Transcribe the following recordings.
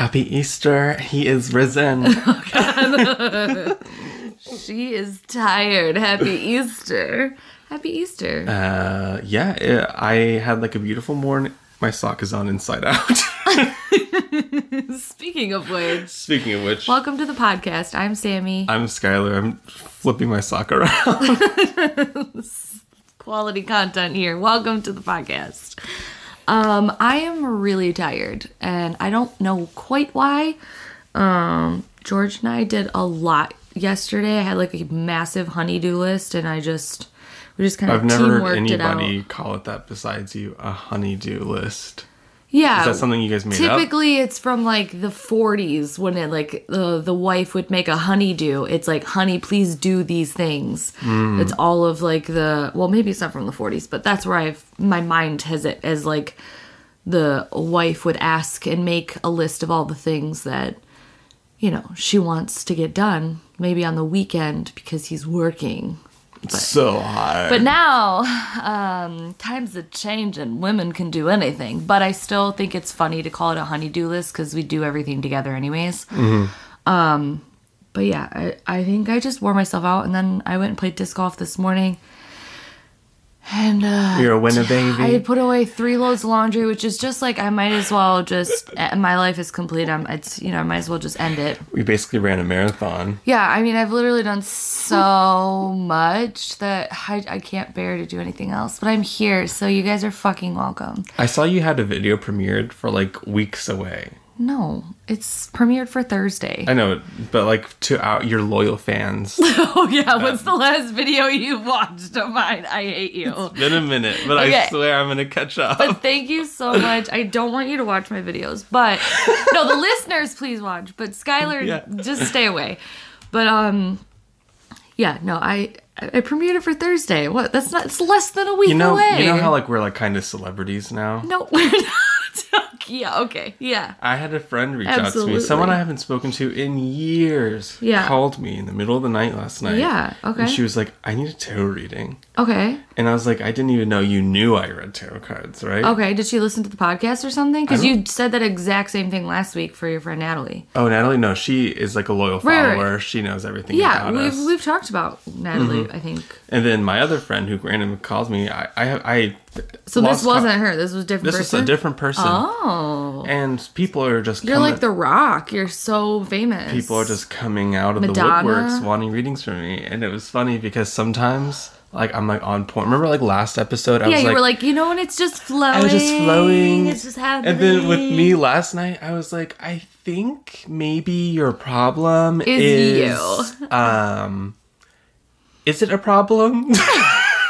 Happy Easter. He is risen. She is tired. Happy Easter. Happy Easter. Uh, yeah, it, I had like a beautiful morning. My sock is on inside out. Speaking of which, Speaking of which, welcome to the podcast. I'm Sammy. I'm Skylar. I'm flipping my sock around. Quality content here. Welcome to the podcast. Um, I am really tired, and I don't know quite why. Um, George and I did a lot yesterday. I had like a massive honeydew list, and I just we just kind of I've never heard teamworked it anybody call it that besides you. A honeydew list. Yeah, Is that something you guys made up? Typically, it's from like the 40s when it like the the wife would make a honeydew. It's like, honey, please do these things. Hmm. It's all of like the well, maybe it's not from the 40s, but that's where I've my mind has it as like the wife would ask and make a list of all the things that you know she wants to get done, maybe on the weekend because he's working. So hard. But now, um, times have changed and women can do anything. But I still think it's funny to call it a honeydew list because we do everything together, anyways. Um, but yeah, I, I think I just wore myself out and then I went and played disc golf this morning. And uh, You're a winner, baby. I put away three loads of laundry, which is just like I might as well just eh, my life is complete. I'm it's you know I might as well just end it. we basically ran a marathon. Yeah, I mean, I've literally done so much that I, I can't bear to do anything else. But I'm here, so you guys are fucking welcome. I saw you had a video premiered for like weeks away. No, it's premiered for Thursday. I know, but like to out your loyal fans. oh yeah, what's the last video you watched of mine? I hate you. It's Been a minute, but I swear I'm gonna catch up. But thank you so much. I don't want you to watch my videos, but no, the listeners please watch. But Skylar, Yeah. just stay away. But um, yeah, no, I I premiered it for Thursday. What? That's not. It's less than a week you know, away. you know how like we're like kind of celebrities now. No, we're not. yeah, okay. Yeah. I had a friend reach out to me, someone I haven't spoken to in years. Yeah. called me in the middle of the night last night. Yeah, okay. And she was like, "I need a tarot reading," Okay. and I was like, "I didn't even know you knew I read tarot cards, right?" Okay. Did she listen to the podcast or something? Because you said that exact same thing last week for your friend Natalie. Oh, Natalie, no, she is like a loyal Right, right. follower. She knows everything Yeah, about we've us. Mm-hmm. we've talked about Natalie. I think. And then my other friend who randomly calls me, I, I have, I. So lost this wasn't her. This was a different This person. is a different person. Oh. And people are just You're coming, like the Rock. You're so famous. people are just coming out of Madonna. the woodworks wanting readings from me, and it was funny because sometimes like I'm like on point. Remember like last episode, I Yeah, was you like, were like, you know, when it's just flowing. I was just flowing, It's just happening. and then with me last night, I was like, I think maybe your problem Is is, um, is it a problem?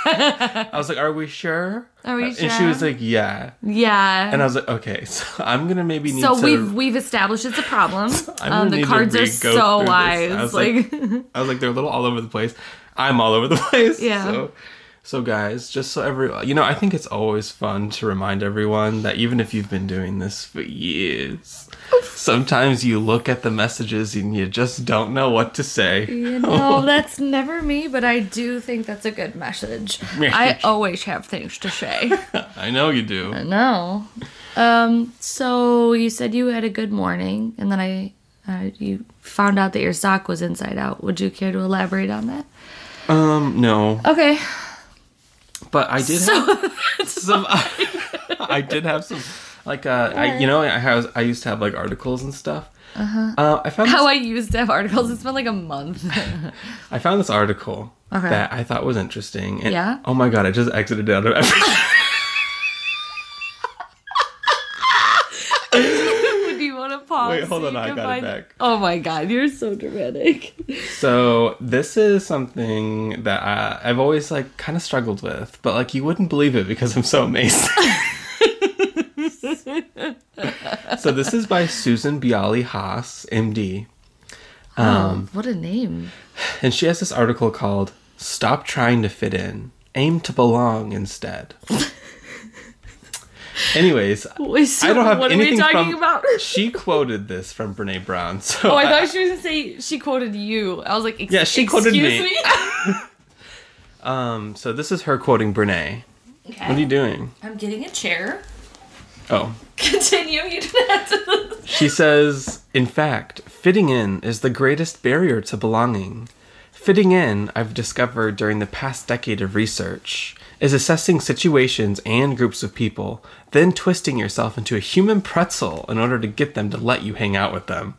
I was like, are we sure? Are we sure? And she was like, yeah. Yeah. And I was like, okay, so I'm gonna maybe need so to. we've we've established it's a problem. I'm Um, the need to cards are so this. wise. I was like, I was like, they're a little all over the place. I'm all over the place. Yeah. So, so guys, just so every, you know, I think it's always fun to remind everyone that even if you've been doing this for years, sometimes you look at the messages and you just don't know what to say. you know, that's never me, but I do think that's a good message. I always have things to say. I know you do. no. Um. So you said you had a good morning, and then I, uh, you found out that your sock was inside out. Would you care to elaborate on that? Um, no, Okay. but I did have some. I did have some, like, uh, I, you know, I have, I used to have like articles and stuff. Uh-huh. I found this How I used to have articles. It's been like a month. I found this article Okay. that I thought was interesting. And, Yeah? Oh my god, I just exited out of everything. Do you want to pause? Wait, hold so on, I got it back. Oh my god, you're so dramatic. so this is something that I, I've always like kind of struggled with, but like you wouldn't believe it because I'm so amazed. so this is by Susan Biali Haas, MD, Um, what a name. and she has this article called "Stop Trying to Fit In, Aim to Belong Instead." Anyways, Wait, so I don't have what anything are we talking from. about? she quoted this from Brene Brown. So Oh, I I- thought she was gonna say she quoted you. I was like, Ex- Yeah, she excuse quoted me. me. um, so this is her quoting Brene. What are you doing? I'm getting a chair. Oh, Continue. You didn't have to. She says, in fact, fitting in is the greatest barrier to belonging. Fitting in, I've discovered during the past decade of research, is assessing situations and groups of people, then twisting yourself into a human pretzel in order to get them to let you hang out with them.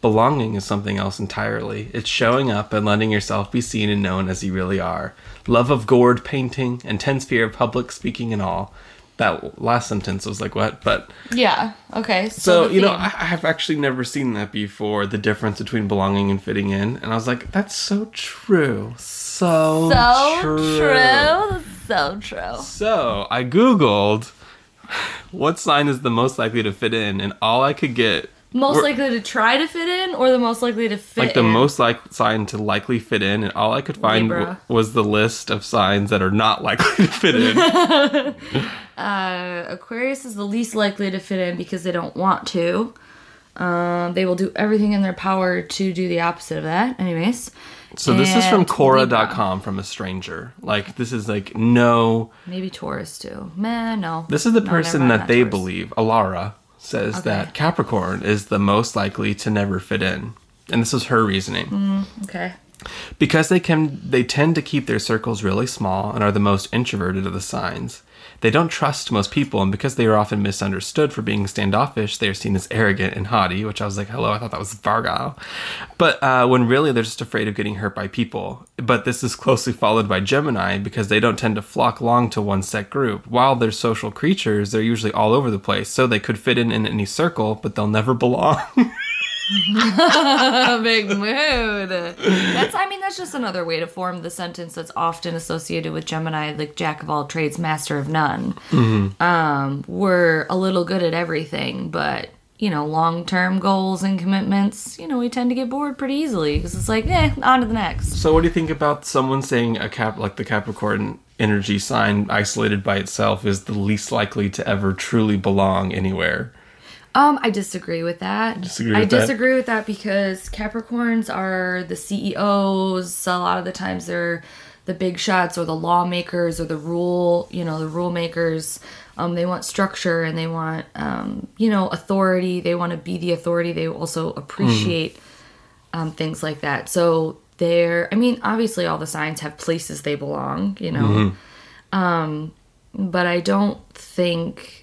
Belonging is something else entirely. It's showing up and letting yourself be seen and known as you really are. Love of gourd painting, intense fear of public speaking, and all. That last sentence was like what? But Yeah. Okay. So, so you know, I, I have actually never seen that before. The difference between belonging and fitting in, and I was like, that's so true, so so true. true. So true. So I googled what sign is the most likely to fit in, and all I could get Most were- likely to try to fit in, or the most likely to fit like the in? most like sign to likely fit in, and all I could find w- was the list of signs that are not likely to fit in. Uh, Aquarius is the least likely to fit in because they don't want to. Um, they will do everything in their power to do the opposite of that. Anyways. So this is from Quora.com from a stranger. Like this is like no. Maybe Taurus too. Man, no. This is the No, person that they Taurus. believe. Alara says Okay. that Capricorn is the most likely to never fit in, and this is her reasoning. Mm, okay. Because they can they tend to keep their circles really small and are the most introverted of the signs. They don't trust most people, and because they are often misunderstood for being standoffish, they are seen as arrogant and haughty, which I was like, hello, I thought that was Virgo. But uh, when really they're just afraid of getting hurt by people. But this is closely followed by Gemini because they don't tend to flock long to one set group. While they're social creatures, they're usually all over the place, so they could fit in in any circle, but they'll never belong. A big mood. That's I mean that's just another way to form the sentence that's often associated with Gemini, like jack of all trades, master of none. Mm-hmm. Um, we're a little good at everything, but you know, long term goals and commitments, you know, we tend to get bored pretty easily because it's like, eh, on to the next. So, what do you think about someone saying a cap like the Capricorn energy sign, isolated by itself, is the least likely to ever truly belong anywhere? Um, I disagree with that. Disagree I with that? disagree with that because Capricorns are the CEOs. A lot of the times they're the big shots or the lawmakers or the rule, you know, the rule makers. Um, they want structure and they want, um, you know, authority. They want to be the authority. They also appreciate um, things like that. So they're, I mean, obviously all the signs have places they belong, you know. Um, but I don't think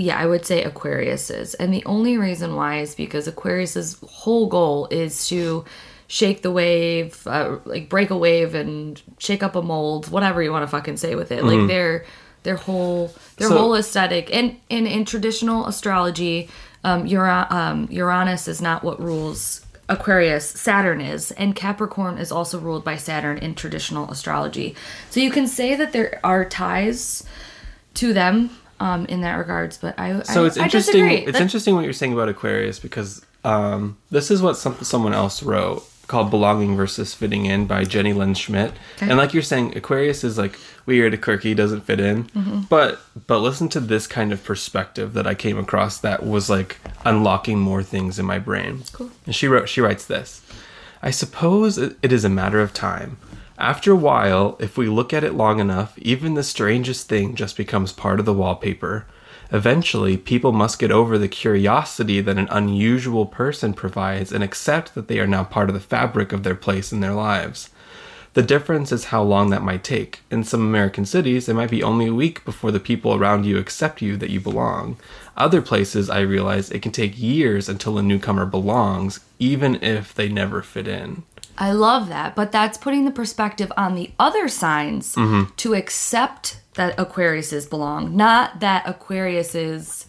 yeah, I would say Aquarius is. And the only reason why is because Aquarius's whole goal is to shake the wave, uh, like break a wave and shake up a mold, whatever you want to fucking say with it. Like their their whole their So- whole aesthetic and, and in traditional astrology, um, Ura- um, Uranus is not what rules Aquarius, Saturn is, and Capricorn is also ruled by Saturn in traditional astrology. So you can say that there are ties to them um, in that regards, but I So I, it's I interesting. disagree. It's interesting what you're saying about Aquarius because um, this is what some, someone else wrote called "Belonging versus Fitting In" by Jenny Lynn Schmidt. Okay. And like you're saying, Aquarius is like weird, quirky, doesn't fit in. Mm-hmm. But but listen to this kind of perspective that I came across that was like unlocking more things in my brain. Cool. And she wrote. She writes this. I suppose it is a matter of time. After a while, if we look at it long enough, even the strangest thing just becomes part of the wallpaper. Eventually, people must get over the curiosity that an unusual person provides and accept that they are now part of the fabric of their place in their lives. The difference is how long that might take. In some American cities, it might be only a week before the people around you accept you that you belong. Other places, I realize, it can take years until a newcomer belongs, even if they never fit in. I love that, but that's putting the perspective on the other signs Mm-hmm. to accept that Aquariuses belong, not that Aquariuses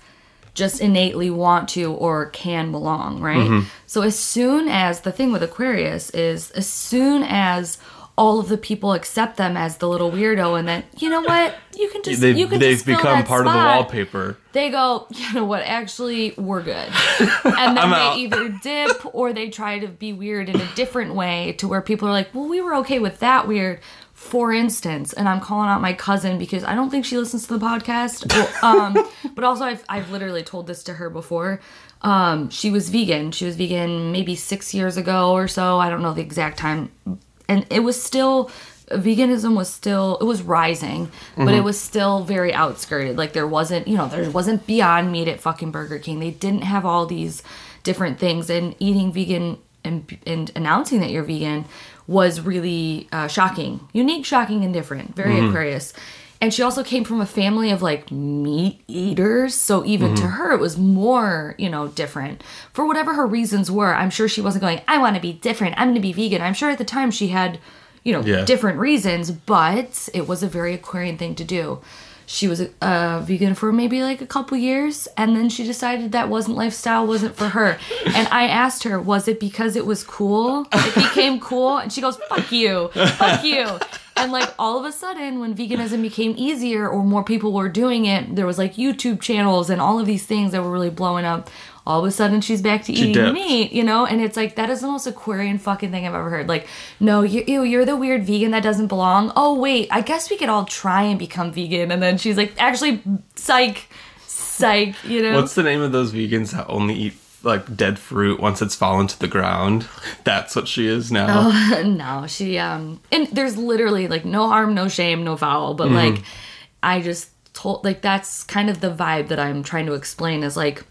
just innately want to or can belong, right? Mm-hmm. So as soon as the thing with Aquarius is as soon as all of the people accept them as the little weirdo and then you know what you can just They've, you can they've just become part of the wallpaper. they go, you know what, actually, we're good. And then they out. either dip or they try to be weird in a different way to where people are like, well, we were okay with that weird. For instance, and I'm calling out my cousin because I don't think she listens to the podcast. Um, but also, I've, I've literally told this to her before. Um, she was vegan. She was vegan maybe six years ago or so. I don't know the exact time. And it was still veganism was still it was rising, but Mm-hmm. it was still very outskirted. Like there wasn't, you know, there wasn't Beyond Meat at fucking Burger King. They didn't have all these different things, and eating vegan and and announcing that you're vegan was really uh, shocking, unique, shocking, and different. Very Mm-hmm. Aquarius. And she also came from a family of like meat eaters. So even Mm-hmm. to her, it was more, you know, different. For whatever her reasons were, I'm sure she wasn't going, I want to be different. I'm going to be vegan. I'm sure at the time she had, you know, Yeah. different reasons, but it was a very Aquarian thing to do. She was a uh, vegan for maybe like a couple years, and then she decided that wasn't lifestyle, wasn't for her. And I asked her, was it because it was cool? It became cool, and she goes, "Fuck you, fuck you." And like all of a sudden, when veganism became easier or more people were doing it, there was like YouTube channels and all of these things that were really blowing up. All of a sudden, she's back to eating dipped. meat, you know? And it's like, that is the most Aquarian fucking thing I've ever heard. Like, no, you, ew, you're the weird vegan that doesn't belong. Oh, wait, I guess we could all try and become vegan. And then she's like, actually, psych, psych, you know? What's the name of those vegans that only eat like dead fruit once it's fallen to the ground? That's what she is now. no, she um and there's literally like no harm, no shame, no foul, but like I just told like that's kind of the vibe that I'm trying to explain is like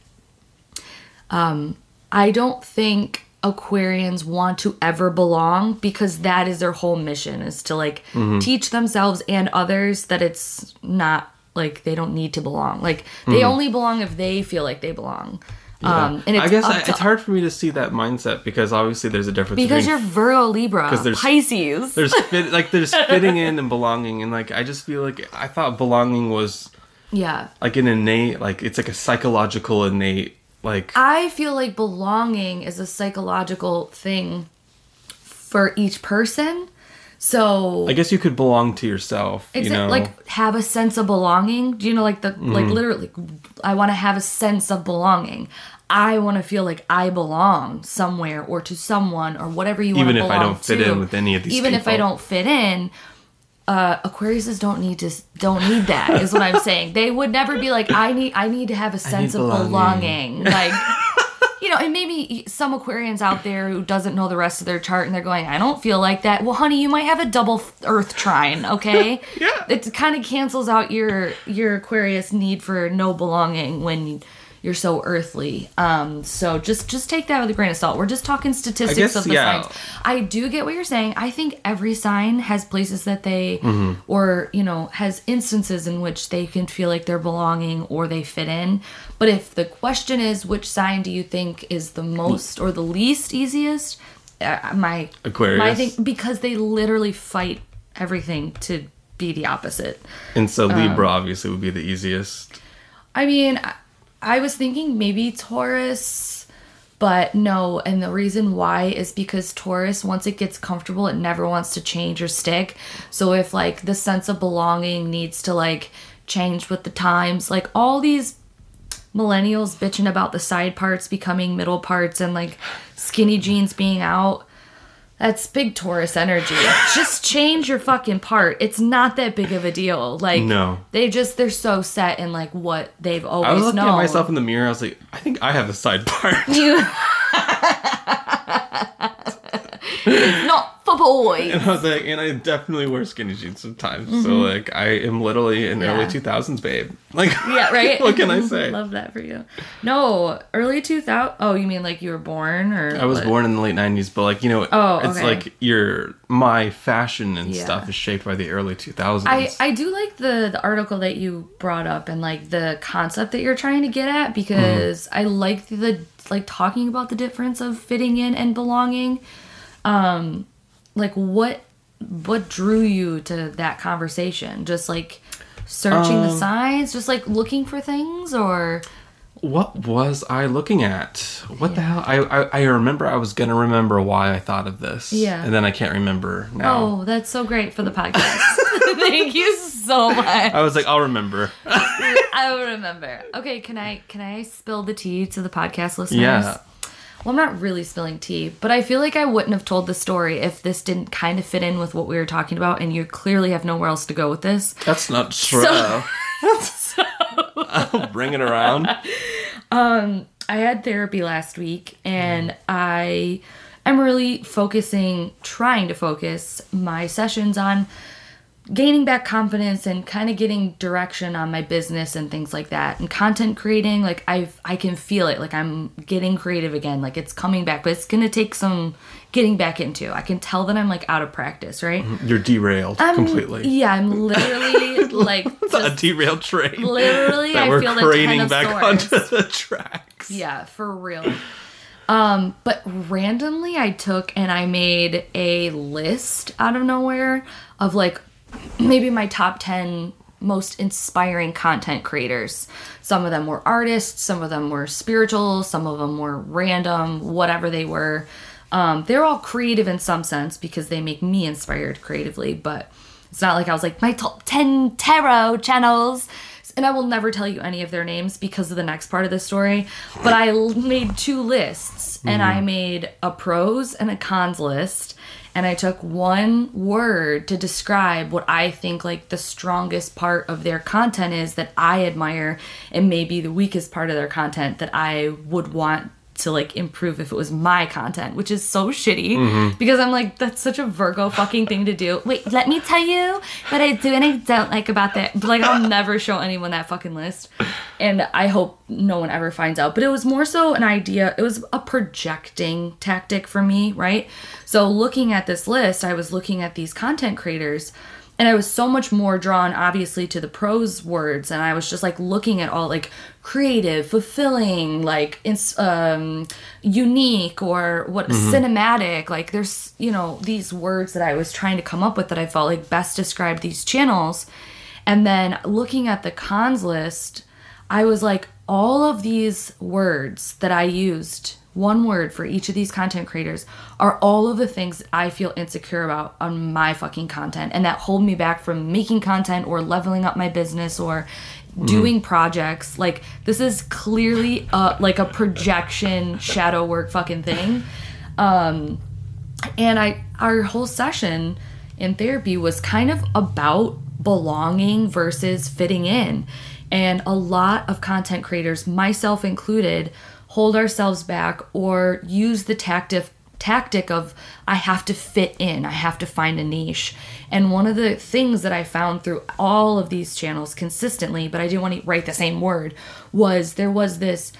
um I don't think Aquarians want to ever belong because that is their whole mission is to like teach themselves and others that it's not like they don't need to belong. Like they only belong if they feel like they belong. Um and it's I guess I, it's hard for me to see that mindset because obviously there's a difference because you're Virgo Libra, because there's- Pisces. there's fit, like there's fitting in and belonging and like I just feel like I thought belonging was yeah. like an innate like it's like a psychological innate like I feel like belonging is a psychological thing for each person. So I guess you could belong to yourself, you know. like have a sense of belonging. Do you know like the like Mm-hmm. literally I want to have a sense of belonging. I want to feel like I belong somewhere or to someone or whatever you want to Even if belong I don't fit to. in with any of these Even if I don't fit in, uh, Aquariuses don't need to don't need that. Is what I'm saying. They would never be like I need I need to have a sense of belonging. belonging. Like you know, and maybe some Aquarians out there who doesn't know the rest of their chart and they're going, I don't feel like that. Well, honey, you might have a double Earth trine, okay? Yeah. It kind of cancels out your your Aquarius need for no belonging when you're so earthly. Um, so just just take that with a grain of salt. We're just talking statistics guess, of the yeah. signs. I do get what you're saying. I think every sign has places that they, Mm-hmm. or you know, has instances in which they can feel like they're belonging or they fit in. But if the question is which sign do you think is the most or the least easiest, uh, my Aquarius. my thing because they literally fight everything to be the opposite. and so Libra um, obviously would be the easiest. I mean, I- was thinking maybe Taurus, but no. And the reason why is because Taurus, once it gets comfortable, it never wants to change or stick. So if like the sense of belonging needs to like change with the times, like all these millennials bitching about the side parts becoming middle parts and like skinny jeans being out. That's big Taurus energy. just change your fucking part. It's not that big of a deal. Like No. they just they're so set in like what they've always I was looking known. at myself in the mirror. I was like, I think I have a side part. You- it's not for boys. And I was like, and I definitely wear skinny jeans sometimes. So like, I am literally an Mm-hmm. Yeah. early two thousands babe. Like, Yeah, right. what can I say? Love that for you. No, early 2000. Oh, you mean like you were born or I was what? born in the late nineties, but like you know, Oh, it's okay. like your my fashion and Yeah. stuff is shaped by the early two thousands. I, I do like the, the article that you brought up and like the concept that you're trying to get at because I like the like talking about the difference of fitting in and belonging. Um like what what drew you to that conversation? Just like searching the Um, signs, just like looking for things or What was I looking at? What the hell? I, I I remember I was gonna remember why I thought of this. Yeah. And then I can't remember now. Oh, that's so great for the podcast. Thank you so much. I was like, I'll remember. I will remember. Okay, can I can I spill the tea to the podcast listeners? Yeah. Well, I'm not really spilling tea, but I feel like I wouldn't have told the story if this didn't kind of fit in with what we were talking about, and you clearly have nowhere else to go with this. That's not true. I'll bring it around. Um, I had therapy last week, and I I'm really focusing, trying to focus my sessions on gaining back confidence and kind of getting direction on my business and things like that and content creating like i i can feel it like i'm getting creative again like it's coming back but it's gonna take some getting back into i can tell that i'm like out of practice right You're derailed I'm- completely. yeah i'm literally like a derailed train. literally that i we're feel like craning 10 of back stores. onto the tracks. Yeah, for real. Um, but randomly I took and I made a list out of nowhere of like maybe my top 10 most inspiring content creators. Some of them were artists, some of them were spiritual, some of them were random, whatever they were. Um, they're all creative in some sense because they make me inspired creatively, but it's not like I was like my top 10 tarot channels and I will never tell you any of their names because of the next part of the story. But I made two lists, and I made a pros and a cons list, and I took one word to describe what I think like the strongest part of their content is that I admire, and maybe the weakest part of their content that I would want to like improve if it was my content, which is so shitty mm-hmm. because I'm like, that's such a Virgo fucking thing to do. Wait, let me tell you what I do and I don't like about that. But like, I'll never show anyone that fucking list. And I hope no one ever finds out. But it was more so an idea, it was a projecting tactic for me, right? So looking at this list, I was looking at these content creators and I was so much more drawn obviously to the prose words and I was just like looking at all like creative, fulfilling, like ins- um unique or what cinematic. Like there's you know these words that I was trying to come up with that I felt like best described these channels. And then looking at the cons list I was like all of these words that I used one word for each of these content creators are all of the things I feel insecure about on my fucking content. And that hold me back from making content or leveling up my business or doing projects like this is clearly uh like a projection shadow work fucking thing um and I our whole session in therapy was kind of about belonging versus fitting in. And a lot of content creators, myself included, hold ourselves back or use the tactic tactic of I have to fit in, I have to find a niche. And one of the things that I found through all of these channels consistently, but I didn't want to write the same word, was there was this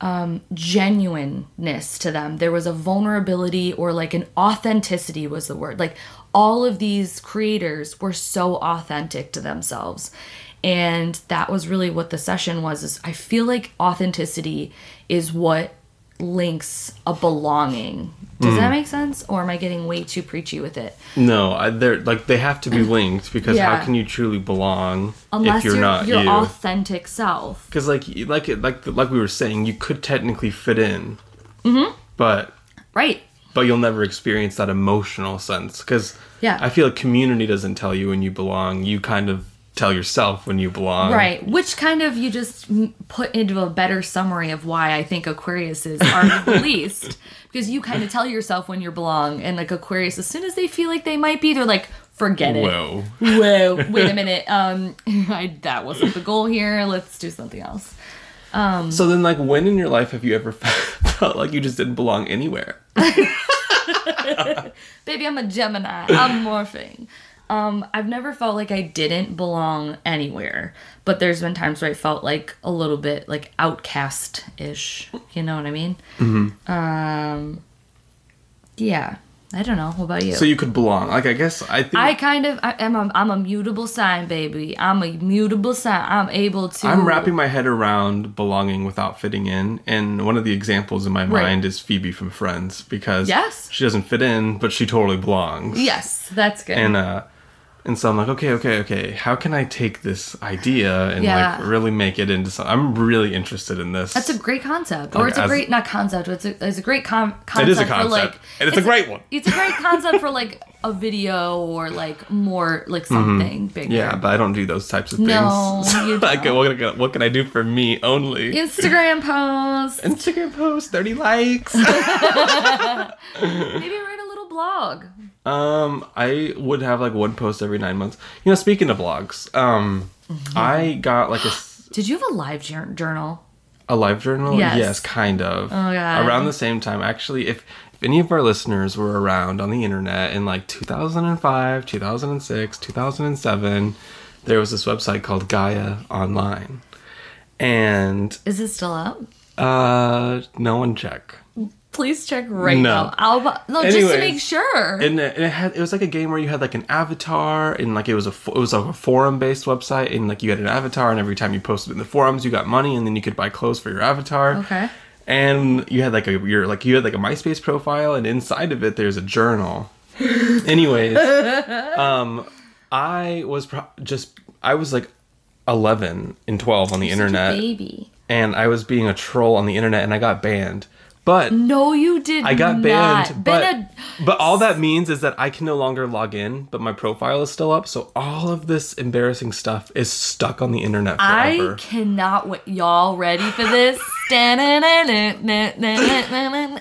um, genuineness to them. There was a vulnerability or like an authenticity was the word. Like all of these creators were so authentic to themselves. And that was really what the session was. Is I feel like authenticity is what links a belonging. Does that make sense? Or am I getting way too preachy with it? No, I, they're like they have to be linked because Yeah. how can you truly belong Unless if you're you're not your you? authentic self. Because like like it- like like we were saying, you could technically fit in, mm-hmm. but Right. but you'll never experience that emotional sense. Because Yeah. I feel like community doesn't tell you when you belong. You kind of tell yourself when you belong. Right, which kind of you just put into a better summary of why I think Aquariuses are the least. Because you kind of tell yourself when you belong, and like Aquarius, as soon as they feel like they might be, they're like, forget it. Whoa. Whoa, wait a minute. Um, I, that wasn't the goal here. Let's do something else. Um, So then, like, when in your life have you ever felt like you just didn't belong anywhere? Baby, I'm a Gemini. I'm morphing. Um, I've never felt like I didn't belong anywhere, but there's been times where I felt like a little bit like outcast ish. You know what I mean? Mm-hmm. Um, yeah. I don't know. What about you? So you could belong. Like, I guess I think I kind of I am a, I'm a mutable sign, baby. I'm a mutable sign. I'm able to. I'm wrapping my head around belonging without fitting in, and one of the examples in my Right. mind is Phoebe from Friends because Yes. she doesn't fit in, but she totally belongs. Yes, that's good. And uh, and so I'm like, okay, okay, okay. How can I take this idea and Yeah. like really make it into something? I'm really interested in this. That's a great concept, or Like, it's a great not concept. It's a, it's a great com- concept it is a for concept, like, and it's, a great one. It's a great concept for like a video or like more like something bigger. Mm-hmm. Yeah, but I don't do those types of things. No, you like, what can, I, what can I do for me only? Instagram posts. Instagram post, 30 likes. Maybe write a little blog. Um, I would have like one post every nine months. You know, speaking of blogs, um, Mm-hmm. I got like a. Did you have a live jour- journal? A live journal? Yes. kind of. Oh, God. Around the same time, actually, if if any of our listeners were around on the internet in like 2005, 2006, 2007, there was this website called Gaia Online, and Is it still up? uh, no one check. Please check right No. now. I'll bu- no just to make sure. And it, it had it was like a game where you had like an avatar and like it was a it was like a forum based website and like you had an avatar and every time you posted in the forums you got money and then you could buy clothes for your avatar. Okay. And you had like a your like you had like a MySpace profile and inside of it there's a journal. Anyways, um, I was pro- just I was like eleven and twelve on the internet Baby. and I was being a troll on the internet and I got banned. But No, you did I got not. banned, but Been but all that means is that I can no longer log in, but my profile is still up. So all of this embarrassing stuff is stuck on the internet forever. I cannot wait. Y'all ready for this?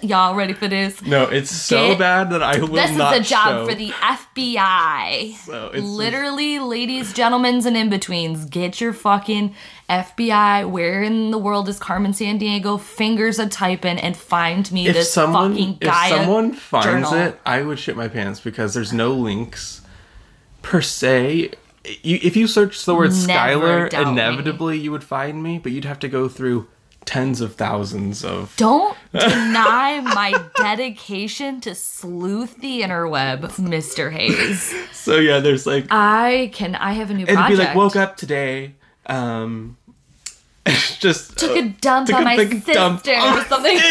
Y'all ready for this? no, it's so Get- bad that I will This is a job show. for the FBI. So it's just- Literally, ladies, gentlemen's, and in betweens, get your fucking FBI. Where in the world is Carmen Sandiego? Fingers a typing and find me if this someone fucking guy. if someone finds journal. it, I would shit my pants because there's no links per se. You, if you search the word Never Skylar, doubt me. inevitably you would find me, but you'd have to go through tens of thousands of Don't deny my dedication to sleuth the interweb, Mr. Hayes. so yeah there's like I can. I have a new It'd project. be like woke up today, um, just Took uh, a dump took on a my sister dump or something.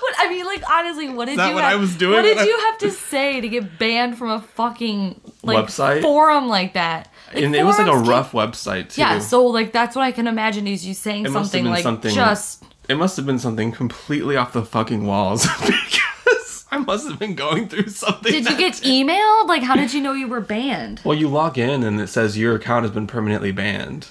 What I mean, like honestly, what did you? what have, I was doing What did you have to say to get banned from a fucking like Website? forum like that? Like, and it was like a forums can- rough website too. Yeah, so like that's what I can imagine is you saying something like something. just It must have been something completely off the fucking walls because I must have been going through something. Did you get emailed? Like how did you know you were banned? Well, you log in and it says your account has been permanently banned.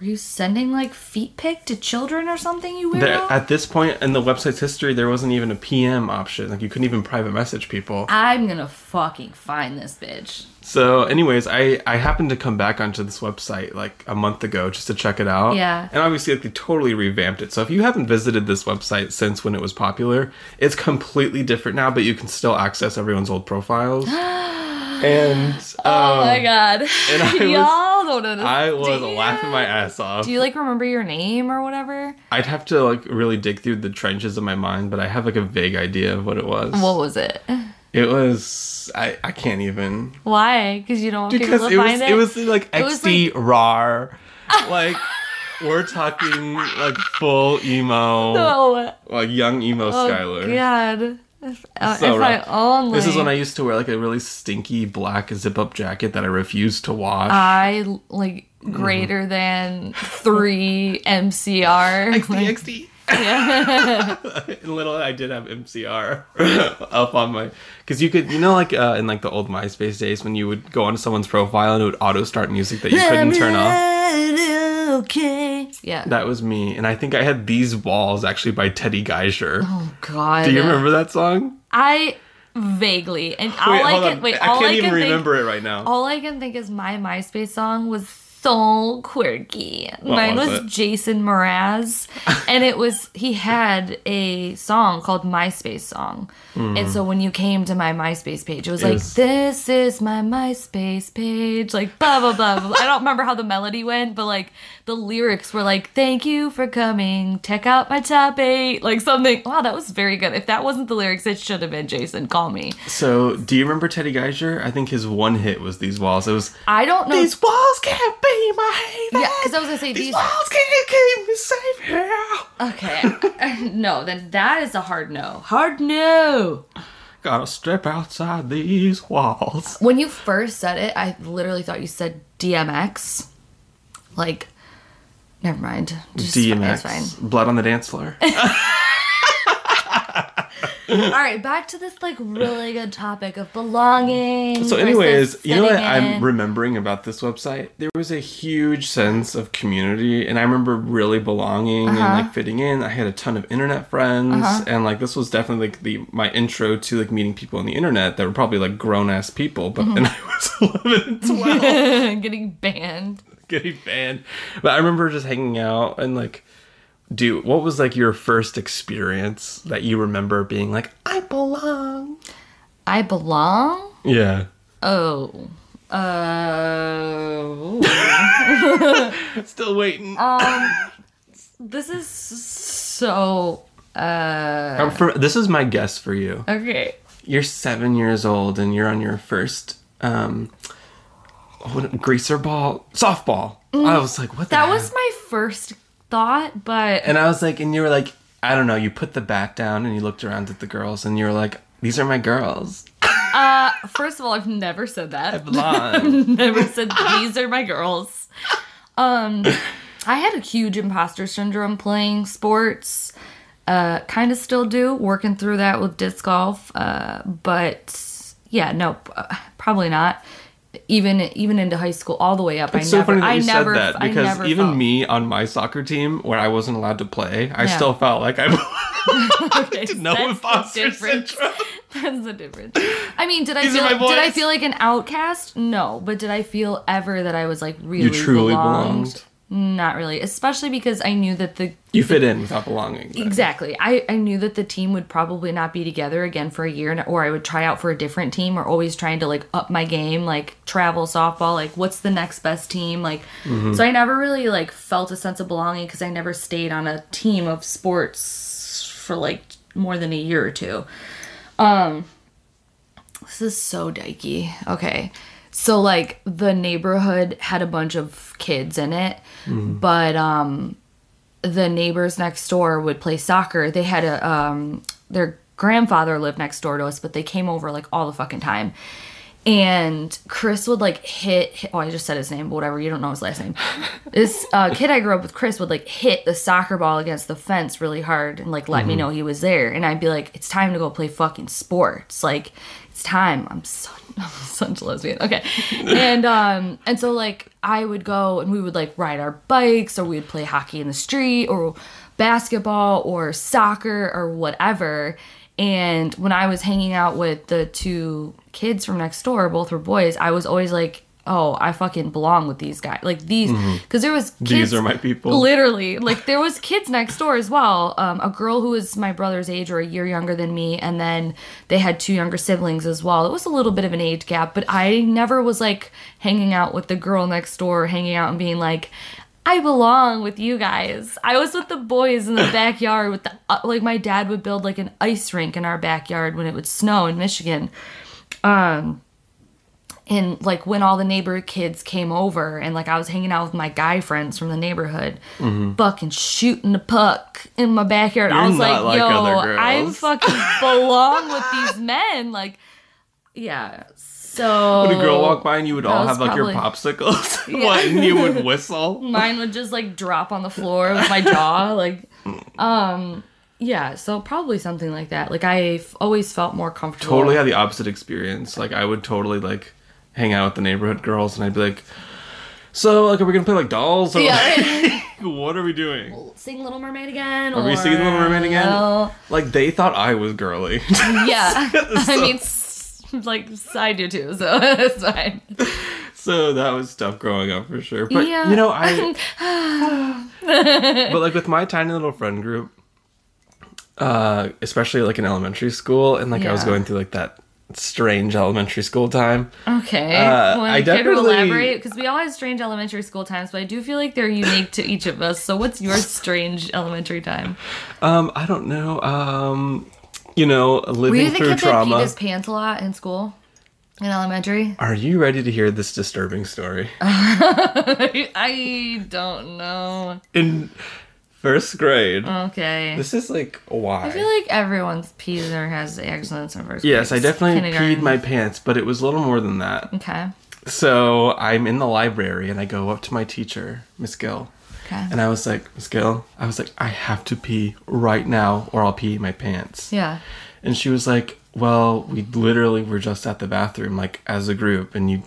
Were you sending like feet pic to children or something, you weirdo? There, at this point in the website's history, there wasn't even a PM option. Like you couldn't even private message people. I'm gonna fucking find this bitch. So, anyways, I I happened to come back onto this website like a month ago just to check it out. Yeah. And obviously, like they totally revamped it. So if you haven't visited this website since when it was popular, it's completely different now, but you can still access everyone's old profiles. and um, Oh my god. and I Y'all don't understand. I was laughing my ass off. Do you like remember your name or whatever? I'd have to like really dig through the trenches of my mind, but I have like a vague idea of what it was. What was it? It was I I can't even Why? Because you don't want because people to it was find it was like It XD rar, like we're talking like full emo, Oh, like young emo oh Skylar. God. If, uh, So if I only. This is when I used to wear like a really stinky black zip up jacket that I refused to wash. I like greater than three MCR. XD XD. And little I did have MCR up on my because you could you know like uh, in like the old MySpace days when you would go onto someone's profile and it would auto start music that you couldn't turn off. Okay. Yeah. That was me, and I think I had these walls actually by Teddy Geiger. oh God. Do you remember that song? I vaguely and all wait, I can on. wait. I all can't I even think, remember it right now. All I can think is my MySpace song was so quirky. What Mine was was. Jason Mraz, and it was he had a song called MySpace song, hmm. and so when you came to my MySpace page, it was like Yes. this is my MySpace page, like blah blah blah. blah. I don't remember how the melody went, but like the lyrics were like thank you for coming, check out my top eight, like something. Wow, that was very good. If that wasn't the lyrics, it should have been Jason. Call me. So, do you remember Teddy Geiger? I think his one hit was "These Walls." It was I don't know. "These walls can't be my haven." Yeah, because I was gonna say These these. walls can't keep me safe here. Okay, no, then that is a hard no. Hard no. Gotta step outside these walls. When you first said it, I literally thought you said DMX. Like, never mind. Just fine, DMX, It's fine. blood on the dance floor. All right, back to this like really good topic of belonging. So, anyways, you know what fitting I'm remembering about this website? There was a huge sense of community, and I remember really belonging and Uh-huh. like fitting in. I had a ton of internet friends, and like this was definitely like the my intro to like meeting people on the internet that were probably like grown ass people. But Mm-hmm. and I was 11 and 12. Getting banned. Getting banned. But I remember just hanging out and like, dude, what was like your first experience that you remember being like, I belong? I belong. Yeah. Oh. Uh. Still waiting. um. This is so. Uh. For, this is my guess for you. Okay. You're seven years old and you're on your first um, greaser ball softball. I was like, what? The That heck? was my first thought, but And I was like, and you were like, I don't know. You put the bat down and you looked around at the girls and you were like, these are my girls. uh, first of all, I've never said that. I have never said these are my girls. Um, I had a huge imposter syndrome playing sports. Uh, kind of still do, working through that with disc golf. Uh, but yeah, no, uh, probably not. Even even into high school, all the way up, It's I so never, funny that I you never, said that I because never even felt- me on my soccer team, where I wasn't allowed to play, I Yeah. still felt like I Okay, didn't know that's the imposter difference. syndrome. That's the difference. I mean, did I These feel are did I feel like an outcast? No, but did I feel ever that I was like really You truly belonged? belonged. Not really, especially because I knew that the You fit in without belonging. exactly I I knew that the team would probably not be together again for a year, and- or I would try out for a different team, or always trying to like up my game, like travel softball, like what's the next best team, like. So I never really like felt a sense of belonging because I never stayed on a team of sports for like more than a year or two. Um, this is so dykey. Okay. So like the neighborhood had a bunch of kids in it, but um the neighbors next door would play soccer. They had a um their grandfather lived next door to us, but they came over like all the fucking time. And Chris would like hit, hit oh I just said his name, but whatever, you don't know his last name. this uh, kid I grew up with, Chris, would like hit the soccer ball against the fence really hard and like let me know he was there. And I'd be like, It's time to go play fucking sports. Like, it's time. I'm so such a lesbian. Okay. And um and so like I would go and we would like ride our bikes or we would play hockey in the street or basketball or soccer or whatever. And when I was hanging out with the two kids from next door, both were boys, I was always like, "Oh, I fucking belong with these guys." Like these cuz there was kids These are my people. Literally, like there was kids next door as well. Um, a girl who was my brother's age or a year younger than me, and then they had two younger siblings as well. It was a little bit of an age gap, but I never was like hanging out with the girl next door, hanging out and being like. I belong with you guys. I was with the boys in the backyard with the uh, like my dad would build like an ice rink in our backyard when it would snow in Michigan. Um and like when all the neighbor kids came over and like I was hanging out with my guy friends from the neighborhood, fucking shooting the puck in my backyard. I You're was like, like yo, I girls." fucking belong with these men. Like, yeah. So When a girl walked by and you would all have like your probably- popsicles, what, and you would whistle. mine would just like drop on the floor with my jaw like um yeah so probably something like that like i've always felt more comfortable Totally had the opposite experience. Like I would totally like hang out with the neighborhood girls, and I'd be like, "So, like, are we gonna play like dolls? Or yeah what are we doing?" sing little mermaid again Are we or, singing Little Mermaid again? well, Like they thought I was girly. yeah i mean s- like i do too so it's fine So that was tough growing up for sure. But Yeah. you know, I But like with my tiny little friend group, uh, especially like in elementary school and like I was going through like that strange elementary school time. okay Uh, want I care to elaborate because we all have strange elementary school times but i do feel like they're unique to each of us so what's your strange elementary time Um, I don't know. Um, you know, were living you the through kid that peed trauma. his pants a lot in school in elementary Are you ready to hear this disturbing story? I don't know. In first grade, Okay. this is like why. I feel like everyone's pees or has accidents in first grade. yes, I definitely Kindergarten. peed my pants, but it was a little more than that. Okay. So I'm in the library and I go up to my teacher, Miss Gill, Okay. and I was like, Miss Gill, I was like, I have to pee right now or I'll pee my pants. Yeah. And she was like, Well, we literally were just at the bathroom, like as a group, and you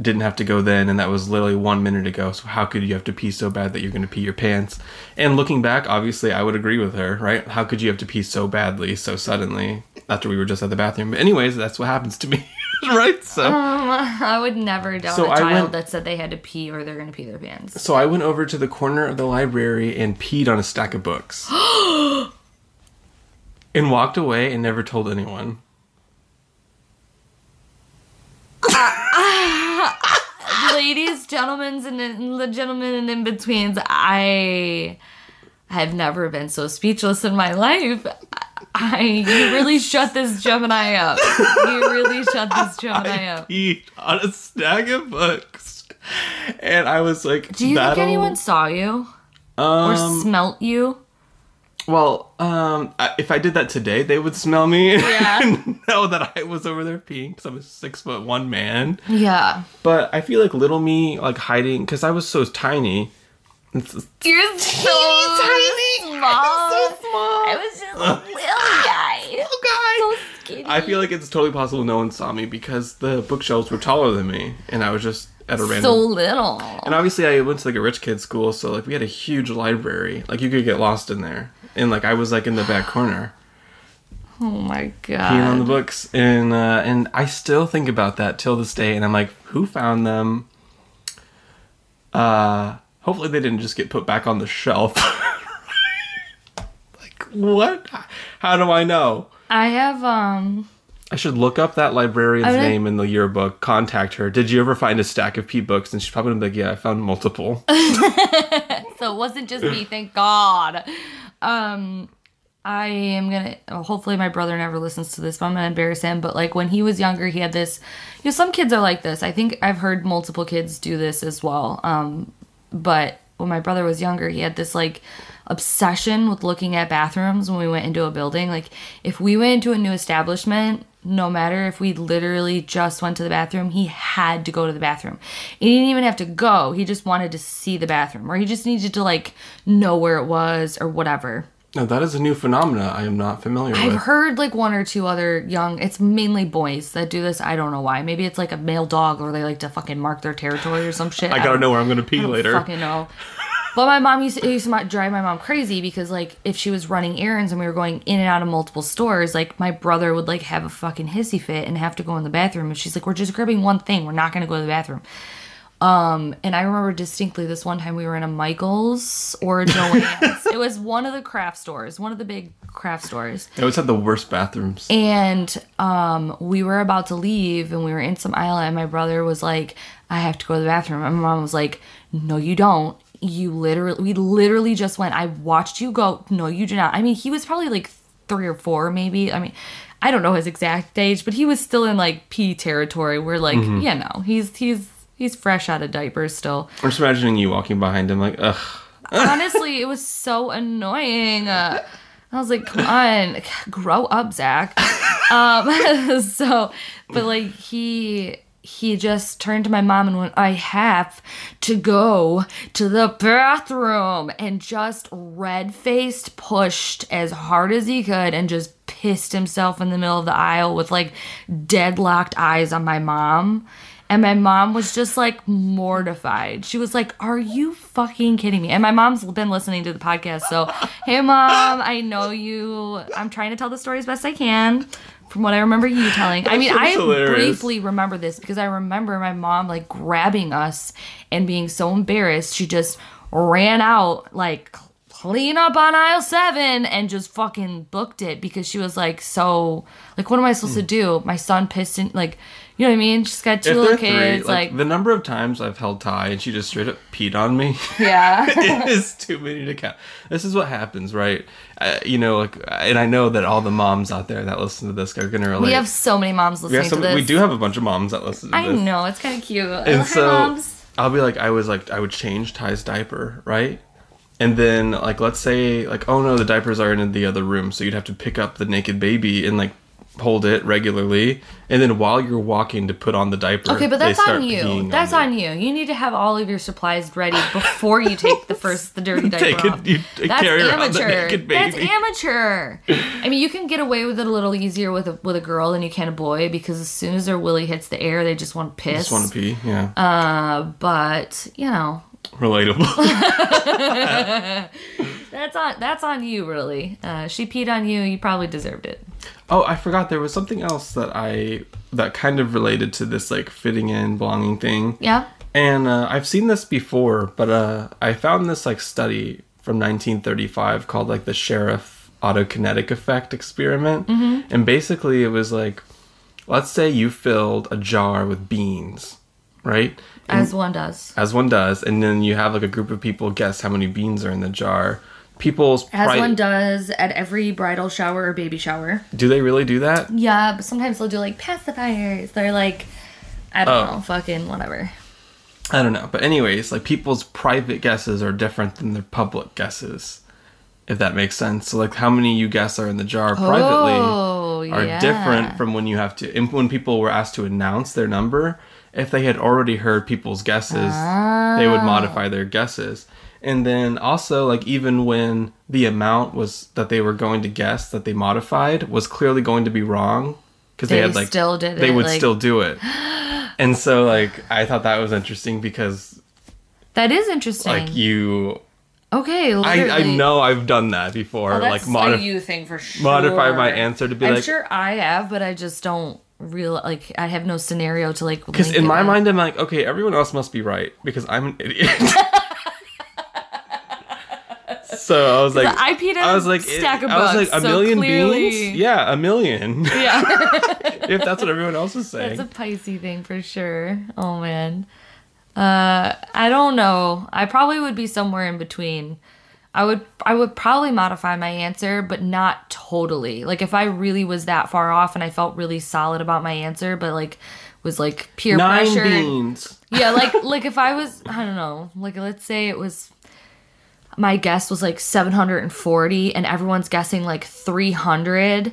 didn't have to go then, and that was literally one minute ago. So how could you have to pee so bad that you're going to pee your pants? And looking back, obviously, I would agree with her, right? How could you have to pee so badly, so suddenly, after we were just at the bathroom? But anyways, that's what happens to me. right? So Um, I would never doubt So a child went- that said they had to pee or they're gonna pee their pants. so I went over to the corner of the library and peed on a stack of books. and walked away and never told anyone. Ladies, gentlemen, and, and the gentlemen and in betweens, I have never been so speechless in my life. I you really shut this Gemini up. You really shut this Gemini up. Peed on a stack of books. And I was like, Do you think anyone saw you or Um, smelt you? Well, um, I- if I did that today, they would smell me Yeah. and know that I was over there peeing because I'm a six foot one man. Yeah. But I feel like little me, like hiding, because I was so tiny. It's- You're so tiny. small. I'm so small. I was just a little guy. little guy. So skinny. I feel like it's totally possible no one saw me because the bookshelves were taller than me, and I was just at a random. so little. and obviously, I went to like a rich kid school, so like we had a huge library. Like you could get lost in there, and like I was like in the back corner. Oh my god! peeing on the books and uh, and I still think about that till this day and I'm like who found them? Uh hopefully they didn't just get put back on the shelf. Like what? How do I know? I have um I should look up that librarian's mean- name in the yearbook. Contact her. Did you ever find a stack of P books? And she's probably gonna be like yeah I found multiple. So it wasn't just me, thank God. Um I am gonna hopefully my brother never listens to this, but I'm gonna embarrass him. But like when he was younger, he had this you know, some kids are like this. I think I've heard multiple kids do this as well. Um but when my brother was younger, he had this like obsession with looking at bathrooms when we went into a building. Like if we went into a new establishment, no matter if we literally just went to the bathroom, he had to go to the bathroom. He didn't even have to go. He just wanted to see the bathroom or he just needed to like know where it was or whatever. now that is a new phenomena I am not familiar with. I've heard like one or two other young, it's mainly boys that do this. I don't know why. Maybe it's like a male dog or they like to fucking mark their territory or some shit. I gotta don't know where I'm gonna pee I don't later Fucking know. But my mom used to, it used to drive my mom crazy because like if she was running errands and we were going in and out of multiple stores, like my brother would like have a fucking hissy fit and have to go in the bathroom. And she's like, "We're just grabbing one thing. We're not gonna go to the bathroom." Um, and I remember distinctly this one time we were in a Michaels or a Joann's. it was one of the craft stores, one of the big craft stores they always had the worst bathrooms and um, we were about to leave and we were in some aisle and my brother was like i have to go to the bathroom and my mom was like no you don't you literally we literally just went i watched you go no you do not. I mean he was probably like three or four maybe. I mean i don't know his exact age but he was still in like p territory where like you know he's he's he's fresh out of diapers still. I'm just imagining you walking behind him like ugh. Honestly, it was so annoying. Uh, I was like, come on, grow up, Zach. Um, so, but like he he just turned to my mom and went, I have to go to the bathroom and just red faced pushed as hard as he could and just pissed himself in the middle of the aisle with like deadlocked eyes on my mom. And my mom was just like mortified. She was like, Are you fucking kidding me? And my mom's been listening to the podcast. So, hey, mom, I know you. I'm trying to tell the story as best I can from what I remember you telling. I mean, I hilarious. briefly remember this because I remember my mom like grabbing us and being so embarrassed. She just ran out, like, clean up on aisle seven and just fucking booked it because she was like, so, like, what am I supposed to do? My son pissed in, like, you know what I mean? She's got two little they're three, like, like, the number of times I've held Ty and she just straight up peed on me. yeah. it is too many to count. This is what happens, right? Uh, you know, like, and I know that all the moms out there that listen to this are gonna relate. we have so many moms We listening have some- to this. we do have a bunch of moms that listen to this. I this. know, it's kind of cute. And Hi, so moms. I'll be like, I was like, I would change Ty's diaper, right? And then like, let's say like, oh no, the diapers are in the other room, so you'd have to pick up the naked baby and like hold it regularly, and then while you're walking to put on the diaper, Okay, but that's on you. That's me. on you. You need to have all of your supplies ready before you take the first the dirty diaper Take it- off. you That's carry around the amateur. That's amateur. I mean, you can get away with it a little easier with a with a girl than you can a boy because as soon as their willy hits the air, they just want to piss. Just want to pee, yeah. Uh, but you know, Relatable. That's on that's on you, really. Uh, she peed on you. You probably deserved it. Oh, I forgot there was something else that I that kind of related to this like fitting in, belonging thing. Yeah. And uh, I've seen this before, but uh, I found this like study from 1935 called like the Sherif autokinetic effect experiment, and basically it was like, let's say you filled a jar with beans, right? As one does. As one does, and then you have like a group of people guess how many beans are in the jar. People's As pri- one does at every bridal shower or baby shower. do they really do that? Yeah, but sometimes they'll do like pacifiers. They're like, I don't Oh. know, fucking whatever. I don't know. But anyways, like people's private guesses are different than their public guesses. If that makes sense. So like how many you guess are in the jar privately Oh, are yeah. different from when you have to and when people were asked to announce their number. If they had already heard people's guesses, they would modify their guesses. And then also like even when the amount was that they were going to guess that they modified was clearly going to be wrong because they, They had like still did they it, would like- still do it. And so like I thought that was interesting because That is interesting. like you okay, I, I know I've done that before. Oh, like that's modif- a you thing for sure. modify my answer to be I'm like sure I have, but I just don't real like I have no scenario to like. because in my with. mind I'm like, okay, everyone else must be right because I'm an idiot. so I was like, I peed I was a like, stack it- of I was like, a so million clearly- beans? Yeah, a million. Yeah, if that's what everyone else is saying. it's a Pisces thing for sure. Oh man, uh, I don't know. I probably would be somewhere in between. I would I would probably modify my answer, but not totally. Like if I really was that far off and I felt really solid about my answer, but like was like peer Nine pressure. beans. yeah like like if i was i don't know like let's say it was my guess was like 740 and everyone's guessing like 300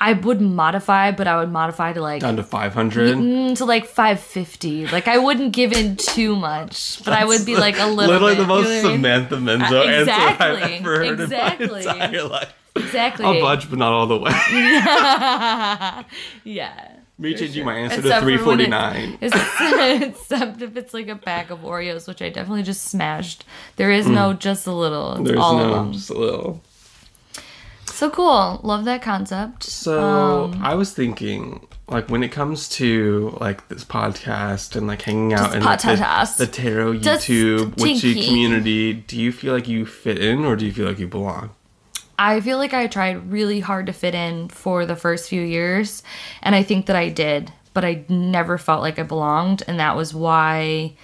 i would modify but i would modify to like Down to 500. mm, to like 550 like i wouldn't give in too much but i would be like a little Literally bit, the most you know what I mean? Samantha Menzo Uh, answer I've ever heard exactly. in my entire life. exactly I'll budge, but not all the way. yeah Me changing my answer Except to for when it- 349. Except if it's like a pack of Oreos, which I definitely just smashed. There is no just a little. It's There's all of no, them. just a little. So cool. Love that concept. So Um, I was thinking, like, when it comes to like this podcast and like hanging out in like, the, the tarot YouTube witchy community, do you feel like you fit in or do you feel like you belong? I feel like I tried really hard to fit in for the first few years, and I think that I did, but I never felt like I belonged, and that was why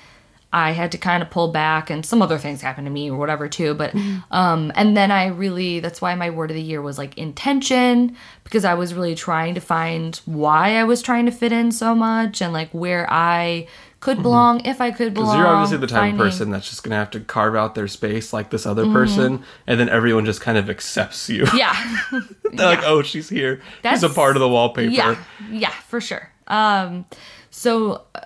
I had to kind of pull back, and some other things happened to me or whatever too. But um, and then I really that's why my word of the year was like intention because I was really trying to find why I was trying to fit in so much and like where I could belong if I could belong. Because you're obviously the type finding- of person that's just gonna have to carve out their space like this other Mm-hmm. person, and then everyone just kind of accepts you. Yeah. They're like, oh, she's here. she's a part of the wallpaper. Yeah, yeah, for sure. Um, so uh,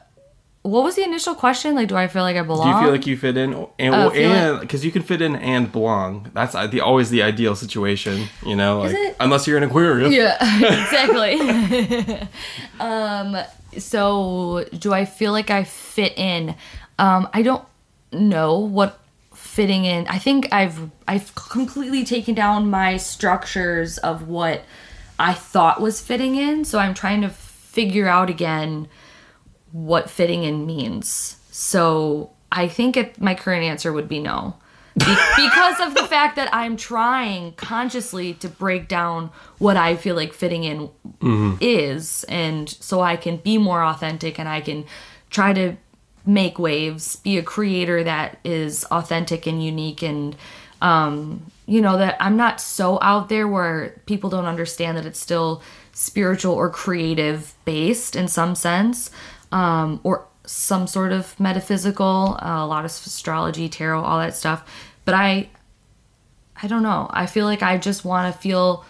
what was the initial question? Like, do I feel like I belong? Do you feel like you fit in, and Oh, and because you can fit in and belong? That's uh, the always the ideal situation, you know. Like it? unless you're an Aquarius. yeah, exactly. um, so do I feel like I fit in? Um, I don't know what fitting in. I think I've I've completely taken down my structures of what I thought was fitting in. So I'm trying to figure out again what fitting in means. So I think it, my current answer would be no. Be- because of the fact that I'm trying consciously to break down what I feel like fitting in is, and so I can be more authentic and I can try to make waves, be a creator that is authentic and unique, and um, you know, that I'm not so out there where people don't understand that it's still spiritual or creative based in some sense, um, or some sort of metaphysical, uh, a lot of astrology, tarot, all that stuff. But I, I don't know. I feel like I just want to feel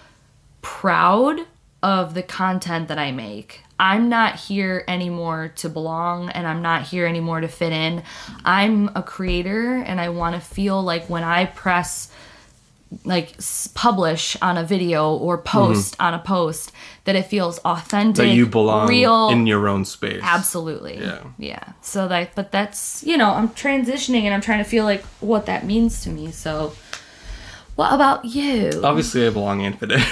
proud of the content that I make. I'm not here anymore to belong and I'm not here anymore to fit in. I'm a creator and I want to feel like when I press like publish on a video or post mm-hmm. on a post that it feels authentic, That you belong real, in your own space. Absolutely. Yeah. Yeah. So that, but that's, you know, I'm transitioning and I'm trying to feel like what that means to me. So What about you? Obviously, I belong infinite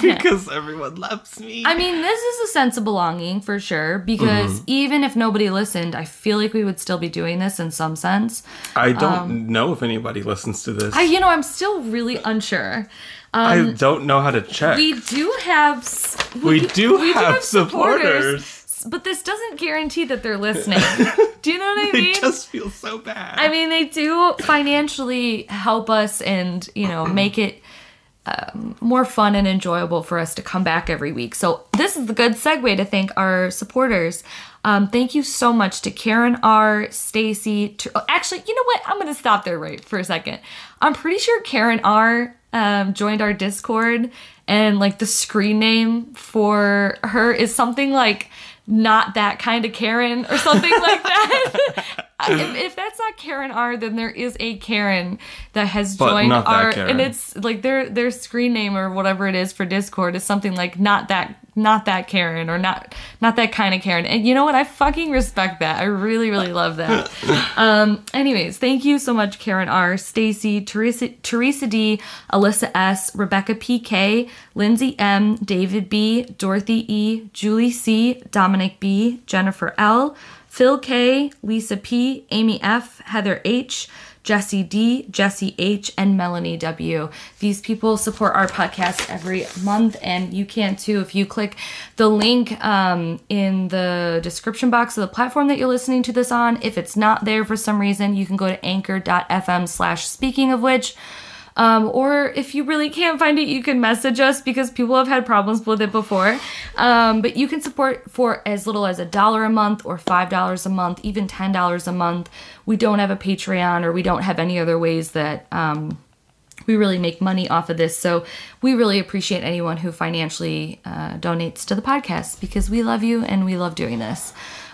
because everyone loves me. I mean, this is a sense of belonging for sure because Mm-hmm. even if nobody listened, I feel like we would still be doing this in some sense. I don't know if anybody listens to this. um, I, you know, I'm still really unsure. I don't know how to check. We do have s- We do have s- but this doesn't guarantee that they're listening. do you know what I mean? it just feels so bad. I mean, they do financially help us and, you know, make it um, more fun and enjoyable for us to come back every week. So, this is the good segue to thank our supporters. Um, thank you so much to Karen R, Stacy. Tr- oh, actually, you know what? I'm going to stop there right for a second. I'm pretty sure Karen R um, joined our Discord, and like the screen name for her is something like not that kind of Karen or something like that. if, if that's not Karen R, then there is a Karen that has joined that our, Karen. and it's like their their screen name or whatever it is for Discord is something like not that not that Karen or not not that kind of Karen. And you know what? I fucking respect that. I really really love that. um. Anyways, thank you so much, Karen R, Stacy, Teresa Teresa D, Alyssa S, Rebecca PK, Lindsay M, David B, Dorothy E, Julie C, Dominic B, Jennifer L. Phil K, Lisa P, Amy F, Heather H, Jesse D, Jesse H, and Melanie W. These people support our podcast every month, and you can too if you click the link um, in the description box of the platform that you're listening to this on. If it's not there for some reason, you can go to anchor.fm slash speaking of which. Um, or if you really can't find it, you can message us because people have had problems with it before. Um, but you can support for as little as a dollar a month or five dollars a month, even ten dollars a month. We don't have a Patreon or we don't have any other ways that um, we really make money off of this. So we really appreciate anyone who financially uh, donates to the podcast because we love you and we love doing this.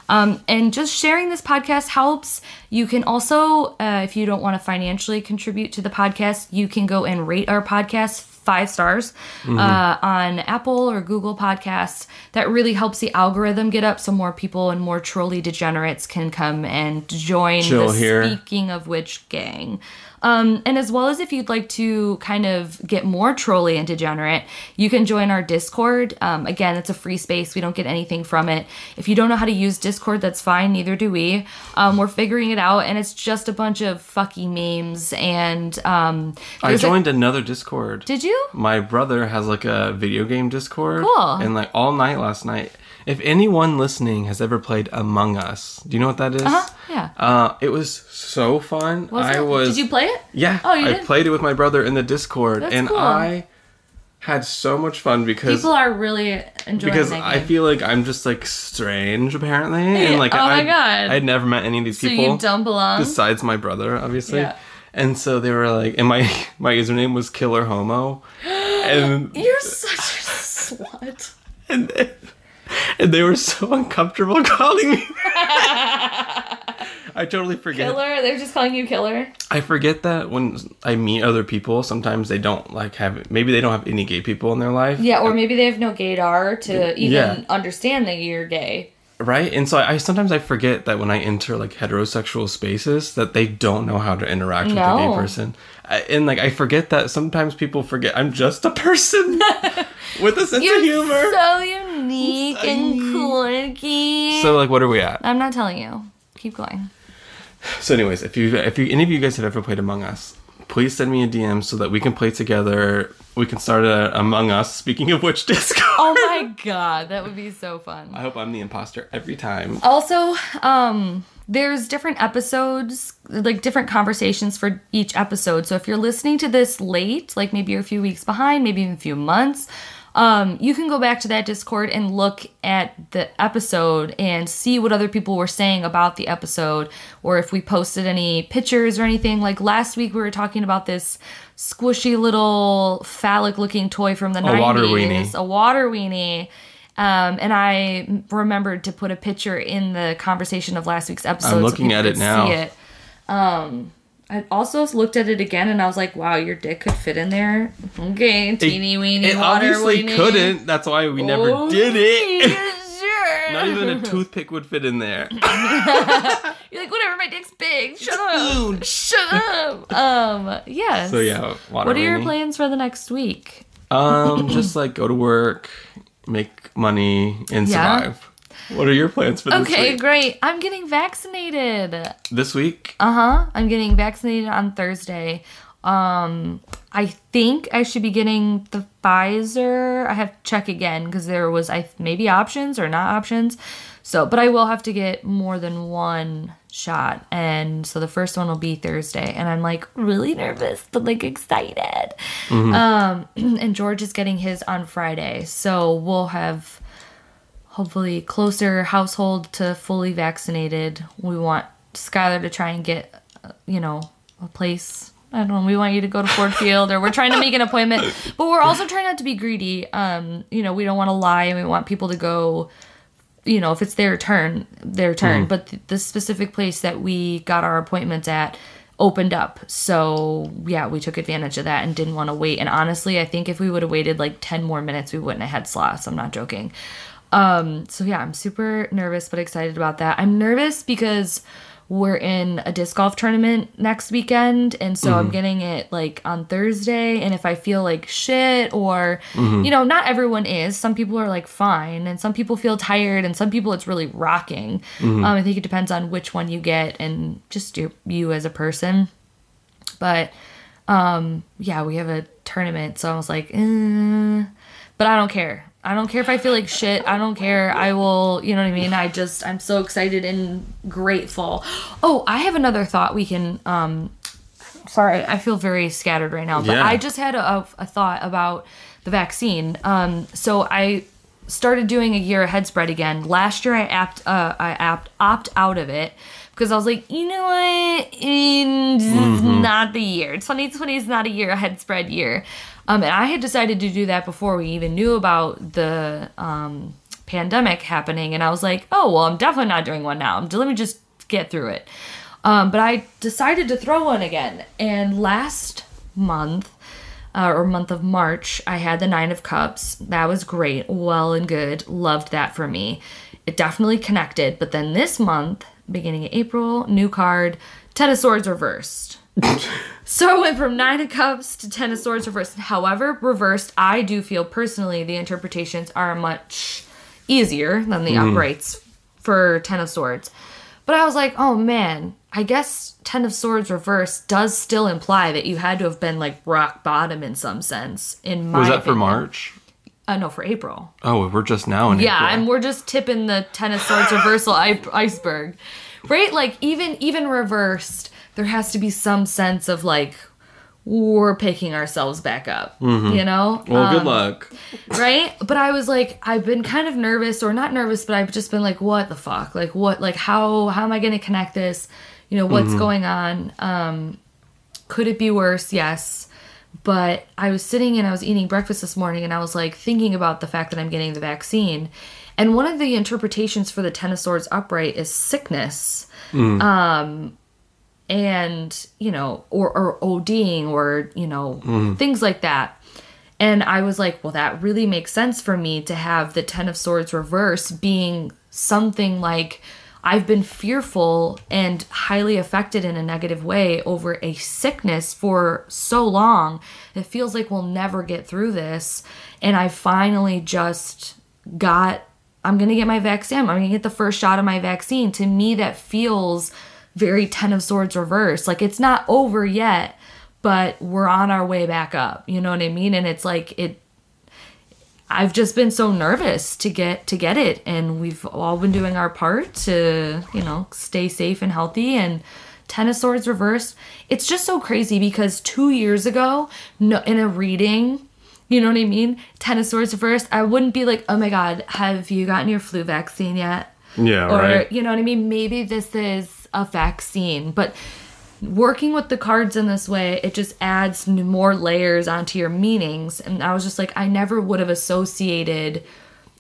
Um, and just sharing this podcast helps. You can also, uh, if you don't want to financially contribute to the podcast, you can go and rate our podcast five stars uh, on Apple or Google Podcasts. That really helps the algorithm get up so more people and more trolley degenerates can come and join Chill the here. Speaking of which gang. Um, and as well as if you'd like to kind of get more trolly and degenerate, you can join our Discord. Um, again, it's a free space. We don't get anything from it. If you don't know how to use Discord, that's fine. Neither do we. Um, we're figuring it out, and it's just a bunch of fucking memes. And um, I there's a- joined another Discord. did you? My brother has like a video game Discord. Cool. And like all night last night. If anyone listening has ever played Among Us, do you know what that is? Uh-huh, yeah. Uh, it was so fun. Was I it? was. Did you play it? Yeah. Oh, you I did? played it with my brother in the Discord, That's and cool. I had so much fun because People are really enjoying because I feel like I'm just like strange apparently, and like Oh my I, God. I'd never met any of these so people you don't belong. besides my brother, obviously. Yeah. And so they were like, and my my username was Killer Homo, and You're such a slut. and they, and they were so uncomfortable calling me. I totally forget. Killer? They're just calling you killer? I forget that when I meet other people, sometimes they don't like have maybe they don't have any gay people in their life. Yeah, or uh, maybe they have no gaydar to even Yeah. understand that you're gay. Right and so I, I sometimes i forget that when i enter like heterosexual spaces that they don't know how to interact with a gay person I, and like i forget that sometimes people forget i'm just a person with a sense You're of humor so unique and quirky. so like what are we at I'm not telling you. Keep going. so anyways if you if you any of you guys have ever played among us please send me a dm so that we can play together we can start a among us speaking of which discord Oh my god, that would be so fun. i hope i'm the imposter every time Also, um, there's different episodes, like different conversations for each episode. So if you're listening to this late, like maybe you're a few weeks behind, maybe even a few months, um, you can go back to that Discord and look at the episode and see what other people were saying about the episode, or if we posted any pictures or anything. Like last week, we were talking about this squishy little phallic-looking toy from the A 90s, water weenie. a water weenie. Um, and I remembered to put a picture in the conversation of last week's episode. I'm looking people at it now. See it. Um, I also looked at it again, and I was like, "Wow, your dick could fit in there." Okay, teeny weeny it water obviously weenie. couldn't that's why we never Oh, did it sure. Not even a toothpick would fit in there. You're like, whatever, my dick's big. Shut up. Shut up. Um, yes. So yeah, water What are your weenie. plans for the next week? Um, just like go to work, make money, and Yeah. survive. What are your plans for this week? Okay, week? great. I'm getting vaccinated. This week? Uh huh. I'm getting vaccinated on Thursday. Um, I think I should be getting the Pfizer. I have to check again because there was I maybe options or not options. So, but I will have to get more than one shot, and so the first one will be Thursday, and I'm like really nervous but like excited. Um, and George is getting his on Friday, so we'll have hopefully closer household to fully vaccinated. We want Skylar to try and get, uh, you know, a place. I don't know. We want you to go to Ford Field, or we're trying to make an appointment, but we're also trying not to be greedy. Um, you know, we don't want to lie, and we want people to go. You know, if it's their turn, their turn. But th- the specific place that we got our appointments at opened up, so yeah, we took advantage of that and didn't want to wait. And honestly, I think if we would have waited like ten more minutes, we wouldn't have had slots. I'm not joking. Um, so yeah, I'm super nervous but excited about that. I'm nervous because we're in a disc golf tournament next weekend and so I'm getting it like on Thursday and if I feel like shit or you know, not everyone is. Some people are like fine and some people feel tired and some people it's really rocking. Um I think it depends on which one you get and just your you as a person. But um yeah, we have a tournament so I was like, eh. but I don't care. I don't care if I feel like shit. I don't care. I will, you know what I mean? I just I'm so excited and grateful. Oh, I have another thought we can um sorry, I feel very scattered right now, but Yeah. I just had a, a thought about the vaccine. Um so I started doing a year ahead spread again. Last year I apt uh I apt opt out of it because I was like, you know what? Mm, This is not the year. 2020 is not a year ahead spread year. Um, and I had decided to do that before we even knew about the um, pandemic happening. And I was like, oh, well, I'm definitely not doing one now. Let me just get through it. Um, but I decided to throw one again. And last month, uh, or month of March, I had the Nine of Cups. That was great. Well and good. Loved that for me. It definitely connected. But then this month, beginning of April, new card, Ten of Swords reversed. So I went from Nine of Cups to Ten of Swords reversed. However, reversed, I do feel personally the interpretations are much easier than the uprights for Ten of Swords. But I was like, oh man, I guess Ten of Swords reversed does still imply that you had to have been like rock bottom in some sense. In my Was that for. March? Uh, no, for April. Oh, we're just now in April. Yeah, April. and we're just tipping the Ten of Swords reversal iceberg, right? Like even even reversed, there has to be some sense of like we're picking ourselves back up. You know? Mm-hmm. Well, good Um, luck. right? But I was like, I've been kind of nervous, or not nervous, but I've just been like, what the fuck? Like, what? Like, how? How am I going to connect this? You know, what's going on? Um, could it be worse? Yes. But I was sitting and I was eating breakfast this morning, and I was like thinking about the fact that I'm getting the vaccine. And one of the interpretations for the Ten of Swords upright is sickness and you know or or ODing or you know mm-hmm. things like that and I was like well that really makes sense for me to have the 10 of swords reverse being something like I've been fearful and highly affected in a negative way over a sickness for so long it feels like we'll never get through this and I finally just got I'm gonna get my vaccine. I'm gonna get the first shot of my vaccine. To me, that feels very Ten of Swords reverse. Like it's not over yet, but we're on our way back up. You know what I mean? And it's like it. I've just been so nervous to get to get it, and we've all been doing our part to you know stay safe and healthy. And Ten of Swords reversed. It's just so crazy because two years ago, no, in a reading, you know what I mean? Ten of Swords reversed. I wouldn't be like, oh my god, have you gotten your flu vaccine yet? Yeah, or right. you know what I mean? Maybe this is a vaccine, but working with the cards in this way, it just adds more layers onto your meanings. And I was just like, I never would have associated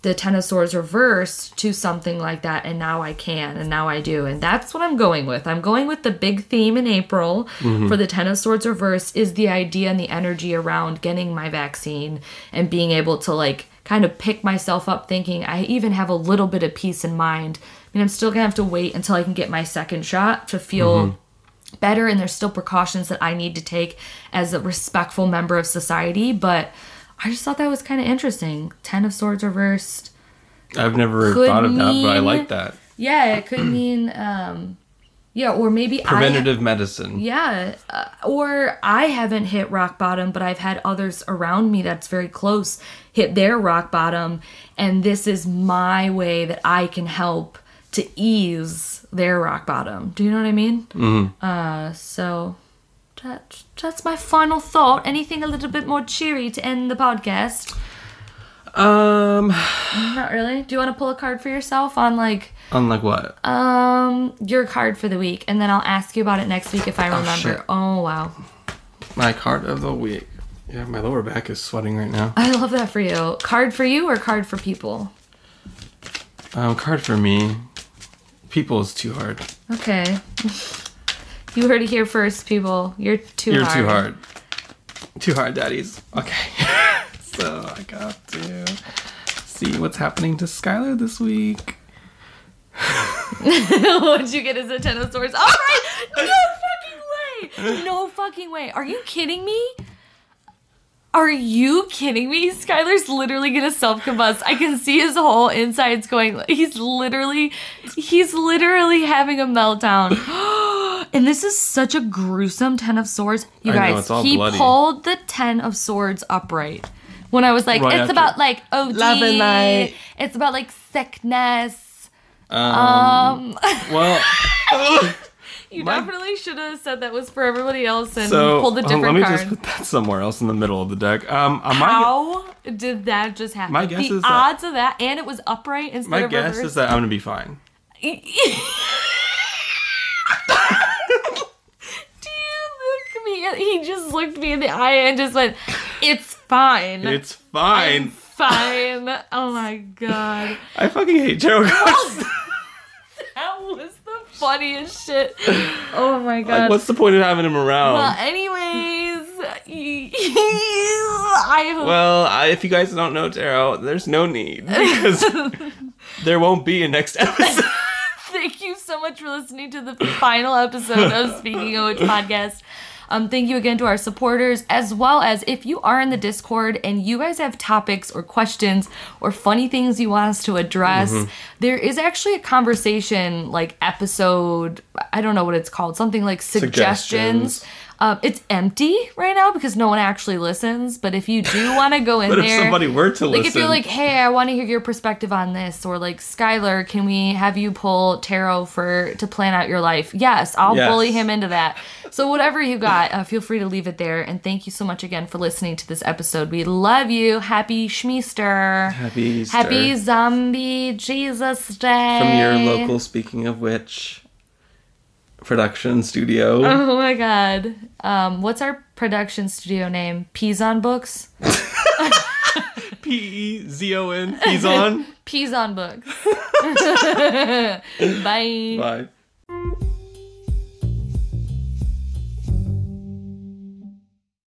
the Ten of Swords reversed to something like that, and now I can, and now I do, and that's what I'm going with. I'm going with the big theme in April mm-hmm. for the Ten of Swords reverse is the idea and the energy around getting my vaccine and being able to like kind of pick myself up thinking I even have a little bit of peace in mind. I mean, I'm still gonna have to wait until I can get my second shot to feel better, and there's still precautions that I need to take as a respectful member of society. But I just thought that was kind of interesting. Ten of Swords reversed. I've never Could thought of that, but I like that. Yeah, it could mean, um, yeah, or maybe I. Preventative medicine. Yeah, uh, or I haven't hit rock bottom, but I've had others around me that's very close hit their rock bottom, and this is my way that I can help to ease their rock bottom. Do you know what I mean? Mm-hmm. Uh, so that that's my final thought. Anything a little bit more cheery to end the podcast? Um, Not really. Do you want to pull a card for yourself on like on like what? um your card for the week, and then I'll ask you about it next week if I remember. shit. oh wow. My card of the week. Yeah, my lower back is sweating right now. I love that for you. Card for you or card for people? Um, card for me. People is too hard. Okay. you heard it here first, people. You're too You're hard. too hard. Too hard, daddies. Okay. so I got to see what's happening to Skylar this week. What'd you get as a ten of swords? All right. No fucking way. No fucking way. Are you kidding me? Are you kidding me? Skylar's literally gonna self combust. I can see his whole insides going. He's literally, he's literally having a meltdown. and this is such a gruesome ten of swords. You I know, guys, it's all he bloody. pulled the ten of swords upright. When I was like, Right it's after- about like OD. Love and light. It's about like sickness. Um, well, You My- definitely should have said that was for everybody else and so pulled a um, different let me card. just put that somewhere else in the middle of the deck. Um, uh, my, How did that just happen? My guess the is that- odds of that, and it was upright instead my of My guess reversed. is that I'm gonna be fine. Do you look me? He just looked me in the eye and just went, "It's fine. It's fine. fine." Oh my god, I fucking hate tarot cards. that was the funniest shit. Oh my god. like, what's the point of having him around? well, anyways, I hope. Well, I, if you guys don't know tarot, there's no need because there won't be a next episode. Thank you so much for listening to the final episode of Speaking of Which podcast. Um, thank you again to our supporters, as well as if you are in the Discord and you guys have topics or questions or funny things you want us to address, Mm-hmm. there is actually a conversation like episode. I don't know what it's called, something like suggestions. Suggestions. Um, it's empty right now because no one actually listens. But if you do want to go in But if there, somebody were to listen like listen, if you're like, hey, I want to hear your perspective on this, or like Skylar, can we have you pull tarot for to plan out your life? Yes, I'll Yes. bully him into that. So whatever you got, uh, feel free to leave it there. And thank you so much again for listening to this episode. We love you. Happy Schmeester. Happy Easter. Happy Zombie Jesus Day. from your local. Speaking of which, production studio. Oh my god. Um, what's our production studio name? Pezon Books. P E Z O N. He's on. Pezon Books. Bye. Bye.